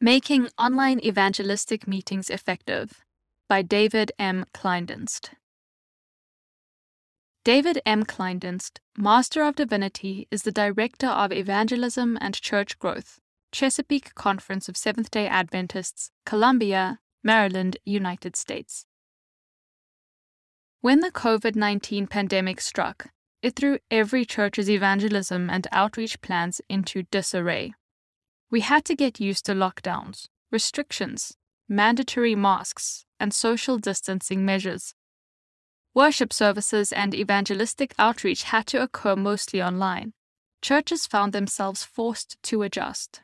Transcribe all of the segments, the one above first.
Making Online Evangelistic Meetings Effective by David M. Kleindienst. David M. Kleindienst, Master of Divinity, is the Director of Evangelism and Church Growth, Chesapeake Conference of Seventh day Adventists, Columbia, Maryland, United States. When the COVID 19 pandemic struck, it threw every church's evangelism and outreach plans into disarray. We had to get used to lockdowns, restrictions, mandatory masks, and social distancing measures. Worship services and evangelistic outreach had to occur mostly online. Churches found themselves forced to adjust.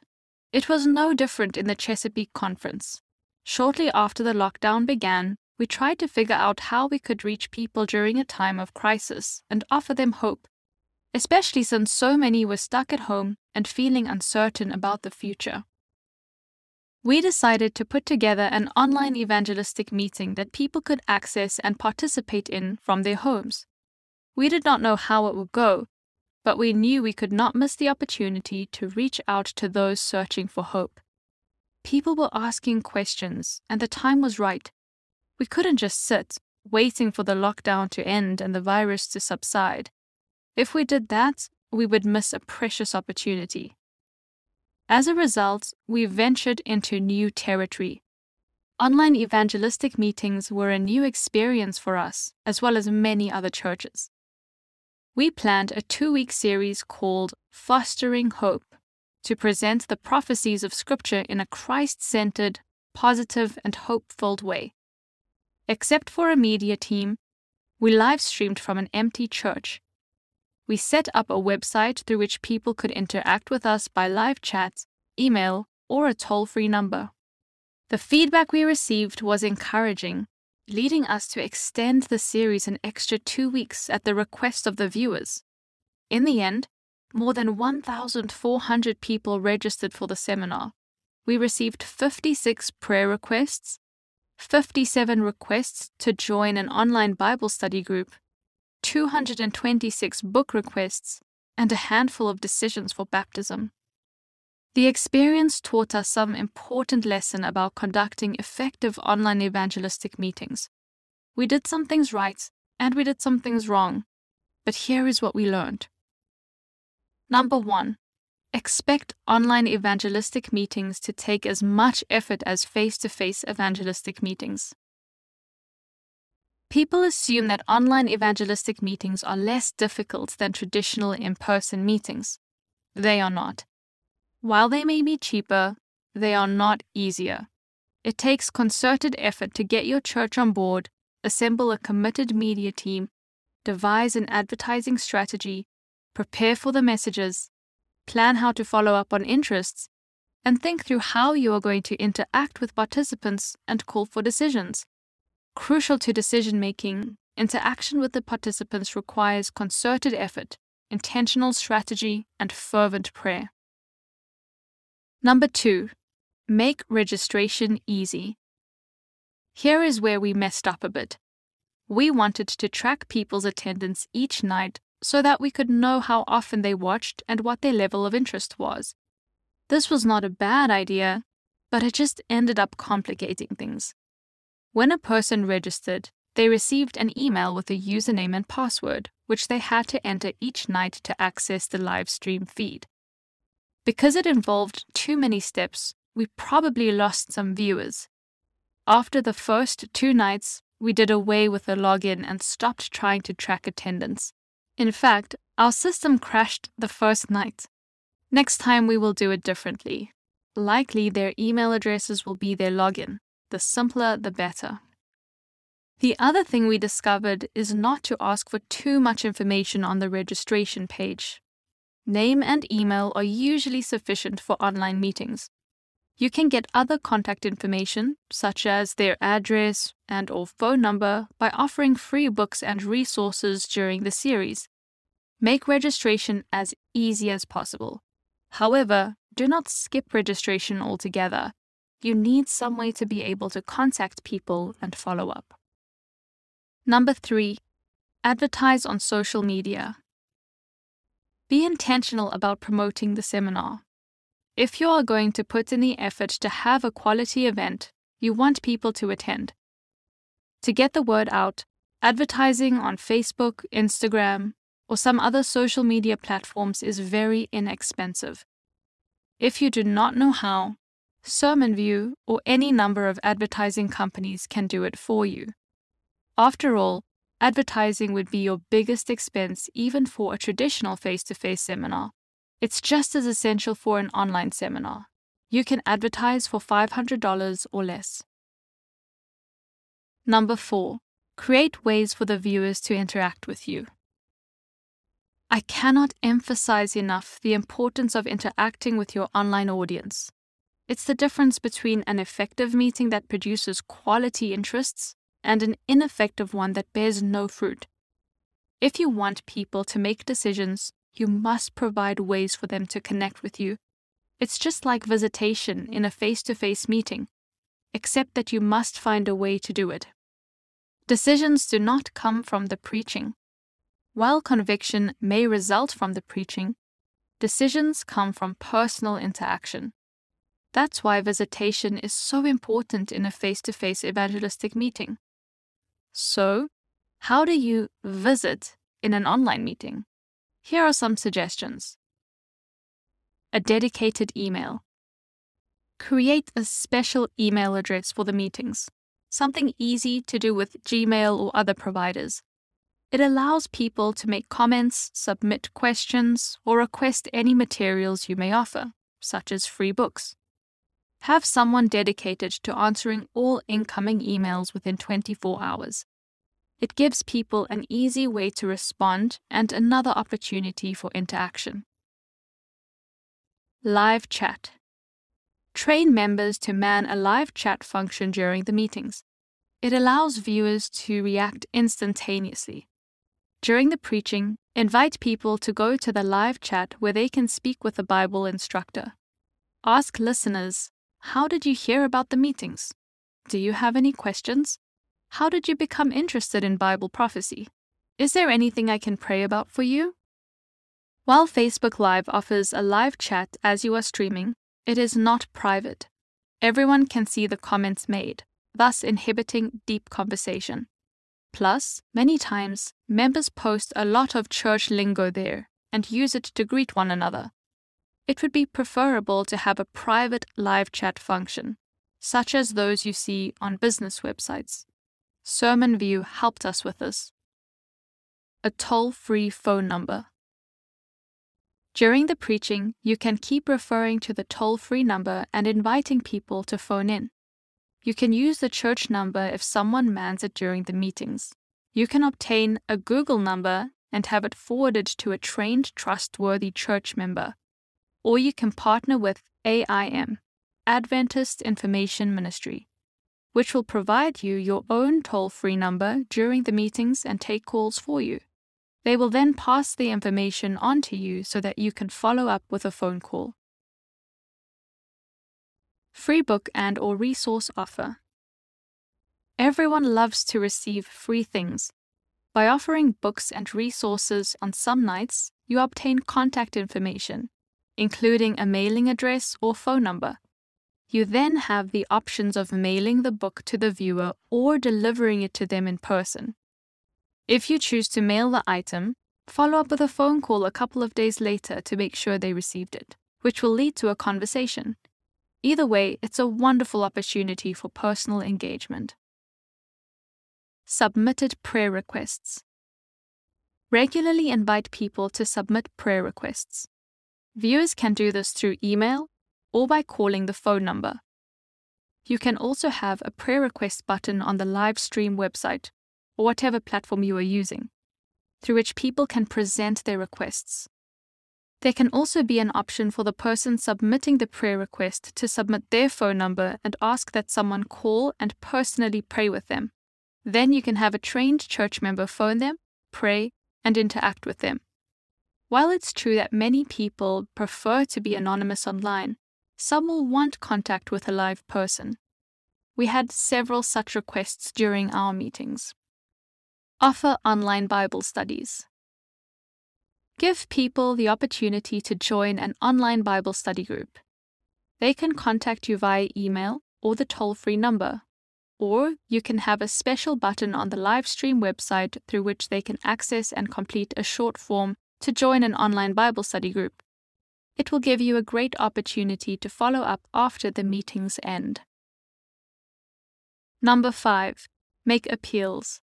It was no different in the Chesapeake Conference. Shortly after the lockdown began, we tried to figure out how we could reach people during a time of crisis and offer them hope, especially since so many were stuck at home and feeling uncertain about the future. We decided to put together an online evangelistic meeting that people could access and participate in from their homes. We did not know how it would go, but we knew we could not miss the opportunity to reach out to those searching for hope. People were asking questions, and the time was right. We couldn't just sit, waiting for the lockdown to end and the virus to subside. If we did that, we would miss a precious opportunity. As a result, we ventured into new territory. Online evangelistic meetings were a new experience for us, as well as many other churches. We planned a two week series called Forecasting Hope to present the prophecies of Scripture in a Christ centered, positive, and hope filled way. Except for a media team, we live streamed from an empty church. We set up a website through which people could interact with us by live chat, email, or a toll free number. The feedback we received was encouraging, leading us to extend the series an extra two weeks at the request of the viewers. In the end, more than 1,400 people registered for the seminar. We received 56 prayer requests 57 requests to join an online Bible study group, 226 book requests, and a handful of decisions for baptism. The experience taught us some important lesson about conducting effective online evangelistic meetings. We did some things right and we did some things wrong, but here is what we learned. Number one, Expect online evangelistic meetings to take as much effort as face to face evangelistic meetings. People assume that online evangelistic meetings are less difficult than traditional in person meetings. They are not. While they may be cheaper, they are not easier. It takes concerted effort to get your church on board, assemble a committed media team, devise an advertising strategy, prepare for the messages, plan how to follow up on interests, and think through how you are going to interact with participants and call for decisions. Crucial to decision making, interaction with the participants requires concerted effort, intentional strategy, and fervent prayer. Number two, make registration easy. Here is where we messed up a bit. We wanted to track people's attendance each night so that we could know how often they watched and what their level of interest was. This was not a bad idea, but it just ended up complicating things. When a person registered, they received an email with a username and password, which they had to enter each night to access the live stream feed. Because it involved too many steps, we probably lost some viewers. After the first two nights, we did away with the login and stopped trying to track attendance. In fact, our system crashed the first night. Next time we will do it differently. Likely their email addresses will be their login. The simpler, the better. The other thing we discovered is not to ask for too much information on the registration page. Name and email are usually sufficient for online meetings. You can get other contact information, such as their address and or phone number, by offering free books and resources during the series. Make registration as easy as possible. However, do not skip registration altogether. You need some way to be able to contact people and follow up. Number three, advertise on social media. Be intentional about promoting the seminar. If you are going to put in the effort to have a quality event, you want people to attend. To get the word out, advertising on Facebook, Instagram, or some other social media platforms is very inexpensive. If you do not know how, SermonView or any number of advertising companies can do it for you. After all, advertising would be your biggest expense even for a traditional face to face seminar. It's just as essential for an online seminar. You can advertise for $500 or less. Number four, create ways for the viewers to interact with you. I cannot emphasize enough the importance of interacting with your online audience. It's the difference between an effective meeting that produces quality interests and an ineffective one that bears no fruit. If you want people to make decisions, you must provide ways for them to connect with you. It's just like visitation in a face to face meeting, except that you must find a way to do it. Decisions do not come from the preaching. While conviction may result from the preaching, decisions come from personal interaction. That's why visitation is so important in a face to face evangelistic meeting. So, how do you visit in an online meeting? Here are some suggestions a dedicated email. Create a special email address for the meetings, something easy to do with Gmail or other providers. It allows people to make comments, submit questions, or request any materials you may offer, such as free books. Have someone dedicated to answering all incoming emails within 24 hours. It gives people an easy way to respond and another opportunity for interaction. Live chat. Train members to man a live chat function during the meetings. It allows viewers to react instantaneously. During the preaching, invite people to go to the live chat where they can speak with the Bible instructor. Ask listeners, How did you hear about the meetings? Do you have any questions? How did you become interested in Bible prophecy? Is there anything I can pray about for you? While Facebook Live offers a live chat as you are streaming, it is not private. Everyone can see the comments made, thus inhibiting deep conversation. Plus, many times, members post a lot of church lingo there and use it to greet one another. It would be preferable to have a private live chat function, such as those you see on business websites. SermonView helped us with this. A toll free phone number. During the preaching, you can keep referring to the toll free number and inviting people to phone in. You can use the church number if someone mans it during the meetings. You can obtain a Google number and have it forwarded to a trained, trustworthy church member. Or you can partner with AIM, Adventist Information Ministry which will provide you your own toll free number during the meetings and take calls for you. They will then pass the information on to you so that you can follow up with a phone call. Free book and or resource offer. Everyone loves to receive free things. By offering books and resources on some nights, you obtain contact information, including a mailing address or phone number. You then have the options of mailing the book to the viewer or delivering it to them in person. If you choose to mail the item, follow up with a phone call a couple of days later to make sure they received it, which will lead to a conversation. Either way, it's a wonderful opportunity for personal engagement. Submitted prayer requests. Regularly invite people to submit prayer requests. Viewers can do this through email, or by calling the phone number. You can also have a prayer request button on the live stream website or whatever platform you are using, through which people can present their requests. There can also be an option for the person submitting the prayer request to submit their phone number and ask that someone call and personally pray with them. Then you can have a trained church member phone them, pray, and interact with them. While it's true that many people prefer to be anonymous online, some will want contact with a live person. We had several such requests during our meetings. Offer online Bible studies. Give people the opportunity to join an online Bible study group. They can contact you via email or the toll free number, or you can have a special button on the live stream website through which they can access and complete a short form to join an online Bible study group. It will give you a great opportunity to follow up after the meetings end. Number 5. Make appeals.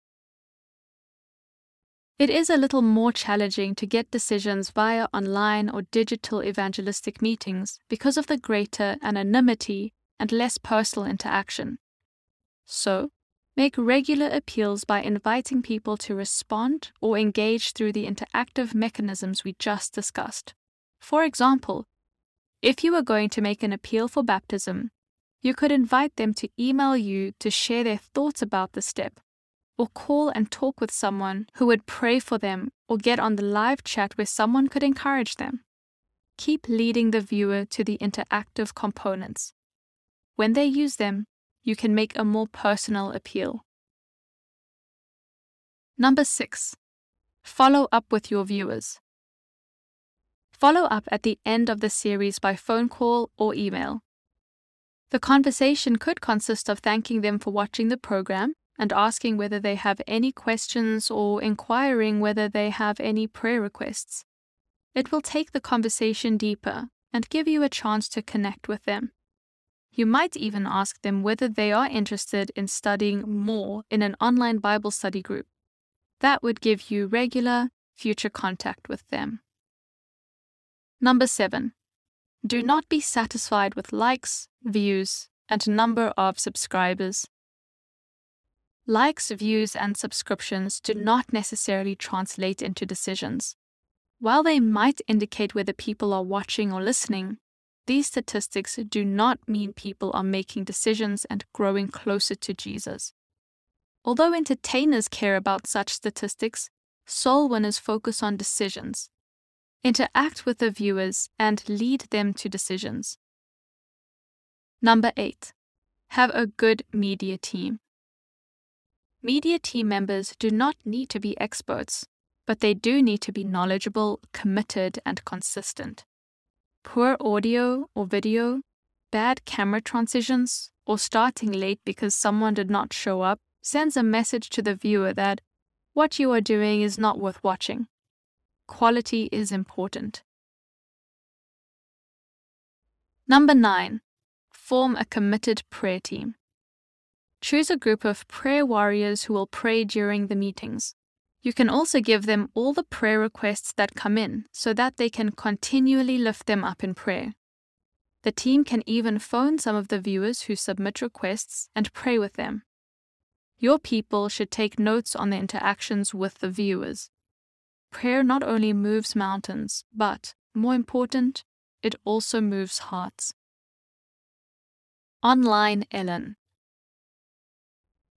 It is a little more challenging to get decisions via online or digital evangelistic meetings because of the greater anonymity and less personal interaction. So, make regular appeals by inviting people to respond or engage through the interactive mechanisms we just discussed. For example, if you are going to make an appeal for baptism, you could invite them to email you to share their thoughts about the step, or call and talk with someone who would pray for them, or get on the live chat where someone could encourage them. Keep leading the viewer to the interactive components. When they use them, you can make a more personal appeal. Number six, follow up with your viewers. Follow up at the end of the series by phone call or email. The conversation could consist of thanking them for watching the program and asking whether they have any questions or inquiring whether they have any prayer requests. It will take the conversation deeper and give you a chance to connect with them. You might even ask them whether they are interested in studying more in an online Bible study group. That would give you regular, future contact with them. Number seven, do not be satisfied with likes, views, and number of subscribers. Likes, views, and subscriptions do not necessarily translate into decisions. While they might indicate whether people are watching or listening, these statistics do not mean people are making decisions and growing closer to Jesus. Although entertainers care about such statistics, soul winners focus on decisions, Interact with the viewers and lead them to decisions. Number 8. Have a good media team. Media team members do not need to be experts, but they do need to be knowledgeable, committed, and consistent. Poor audio or video, bad camera transitions, or starting late because someone did not show up sends a message to the viewer that what you are doing is not worth watching quality is important. Number nine, form a committed prayer team. Choose a group of prayer warriors who will pray during the meetings. You can also give them all the prayer requests that come in so that they can continually lift them up in prayer. The team can even phone some of the viewers who submit requests and pray with them. Your people should take notes on the interactions with the viewers. Prayer not only moves mountains, but, more important, it also moves hearts. Online Ellen.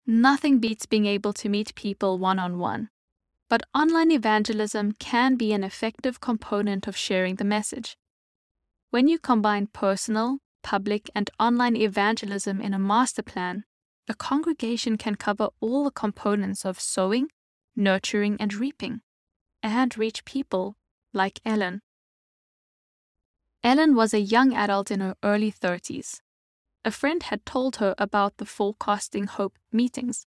Nothing beats being able to meet people one on one, but online evangelism can be an effective component of sharing the message. When you combine personal, public, and online evangelism in a master plan, a congregation can cover all the components of sowing, nurturing, and reaping and reach people like Ellen. Ellen was a young adult in her early 30s. A friend had told her about the Forecasting Hope meetings.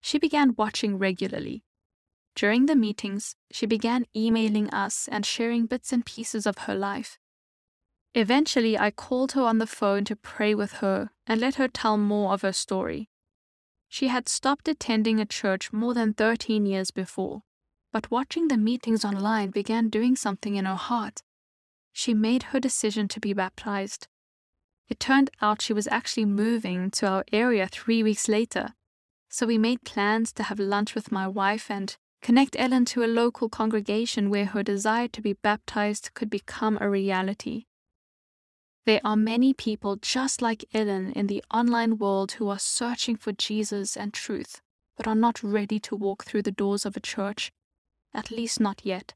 She began watching regularly. During the meetings, she began emailing us and sharing bits and pieces of her life. Eventually, I called her on the phone to pray with her and let her tell more of her story. She had stopped attending a church more than 13 years before but watching the meetings online began doing something in her heart. She made her decision to be baptized. It turned out she was actually moving to our area three weeks later, so we made plans to have lunch with my wife and connect Ellen to a local congregation where her desire to be baptized could become a reality. There are many people just like Ellen in the online world who are searching for Jesus and truth, but are not ready to walk through the doors of a church at least not yet.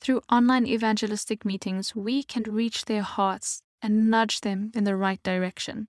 Through online evangelistic meetings, we can reach their hearts and nudge them in the right direction.